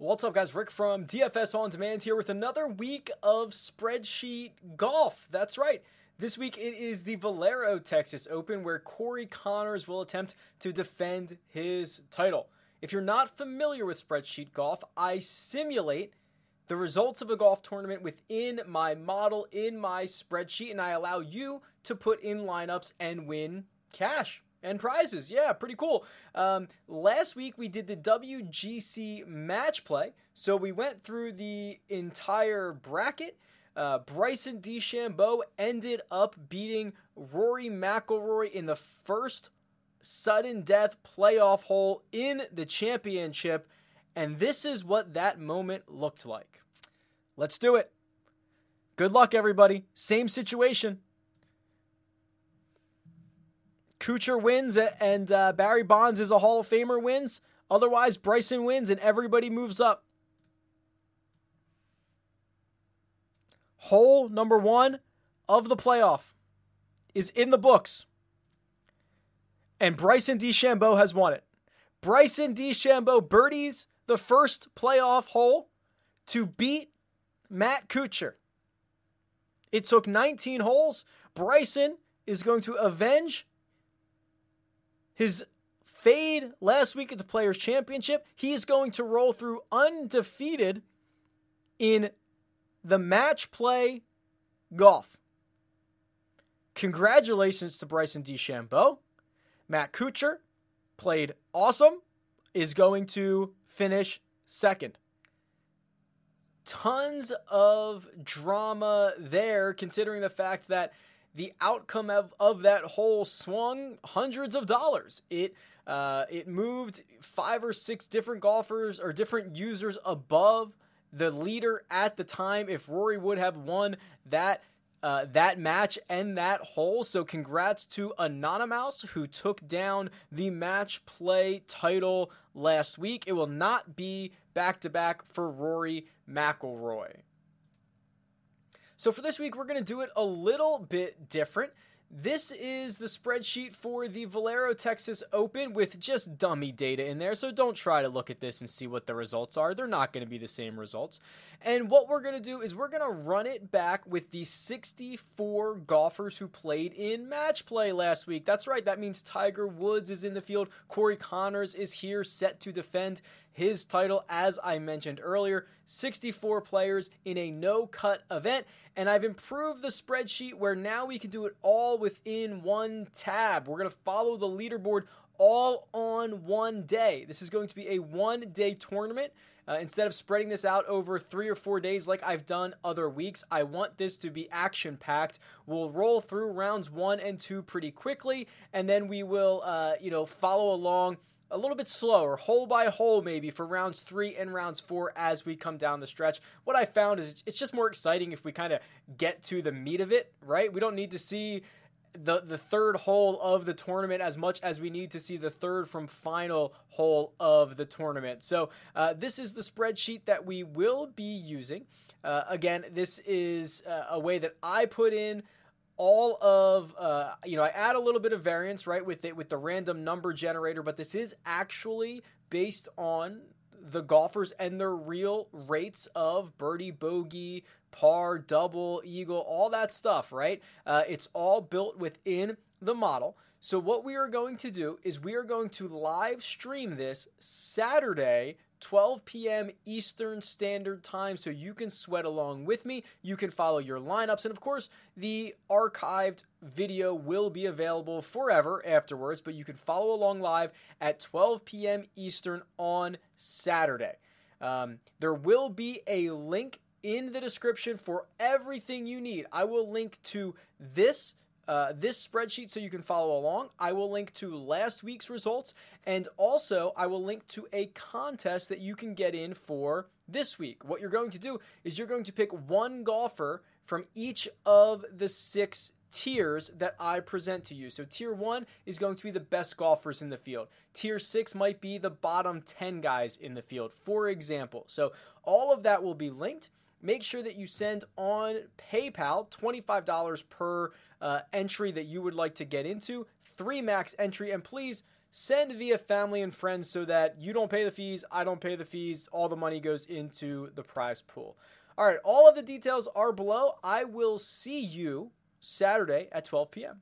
What's up, guys? Rick from DFS On Demand here with another week of spreadsheet golf. That's right. This week it is the Valero Texas Open where Corey Conners will attempt to defend his title. If you're not familiar with spreadsheet golf, I simulate the results of a golf tournament within my model in my spreadsheet and I allow you to put in lineups and win cash and prizes. Yeah, pretty cool. Um, last week we did the WGC match play, so we went through the entire bracket. Uh, Bryson DeChambeau ended up beating Rory McIlroy in the first sudden death playoff hole in the championship, and this is what that moment looked like. Let's do it. Good luck, everybody. Same situation. Kuchar wins and uh, Barry Bonds is a Hall of Famer wins. Otherwise, Bryson wins and everybody moves up. Hole number one of the playoff is in the books. And Bryson DeChambeau has won it. Bryson DeChambeau birdies the first playoff hole to beat Matt Kuchar. It took 19 holes. Bryson is going to avenge his fade last week at the Players' Championship, he is going to roll through undefeated in the match play golf. Congratulations to Bryson DeChambeau. Matt Kuchar played awesome, is going to finish second. Tons of drama there, considering the fact that the outcome of, of that hole swung hundreds of dollars. It uh, it moved five or six different golfers or different users above the leader at the time. If Rory would have won that uh, that match and that hole. So congrats to Anonymous who took down the match play title last week. It will not be back to back for Rory McIlroy. So for this week, we're going to do it a little bit different. This is the spreadsheet for the Valero Texas Open with just dummy data in there. So don't try to look at this and see what the results are. They're not going to be the same results. And what we're going to do is we're going to run it back with the 64 golfers who played in match play last week. That's right. That means Tiger Woods is in the field. Corey Conners is here set to defend his title, as I mentioned earlier. 64 players in a no cut event. And I've improved the spreadsheet where now we can do it all within one tab. We're going to follow the leaderboard all on one day. This is going to be a one day tournament. Uh, instead of spreading this out over three or four days like I've done other weeks, I want this to be action packed. We'll roll through rounds one and two pretty quickly, and then we will, uh, you know, follow along a little bit slower, hole by hole maybe for rounds three and rounds four as we come down the stretch. What I found is it's just more exciting if we kind of get to the meat of it, right? We don't need to see the the third hole of the tournament as much as we need to see the third from final hole of the tournament. So uh, this is the spreadsheet that we will be using. Uh, again, this is uh, a way that I put in all of uh, you know i add a little bit of variance right with it with the random number generator but this is actually based on the golfers and their real rates of birdie bogey par double eagle all that stuff right? Uh, it's all built within the model. So what we are going to do is we are going to live stream this saturday 12 p.m. Eastern Standard Time, so you can sweat along with me. You can follow your lineups, and of course, the archived video will be available forever afterwards, but you can follow along live at 12 p.m. Eastern on Saturday. Um, there will be a link in the description for everything you need. I will link to this uh, this spreadsheet so you can follow along. I will link to last week's results and also I will link to a contest that you can get in for this week. What you're going to do is you're going to pick one golfer from each of the six tiers that I present to you. So, tier one is going to be the best golfers in the field. Tier six might be the bottom 10 guys in the field, for example. So, all of that will be linked. Make sure that you send on PayPal $25 per uh, entry that you would like to get into, three max entry, and please send via family and friends so that you don't pay the fees, I don't pay the fees, all the money goes into the prize pool. All right, all of the details are below. I will see you Saturday at 12 p.m.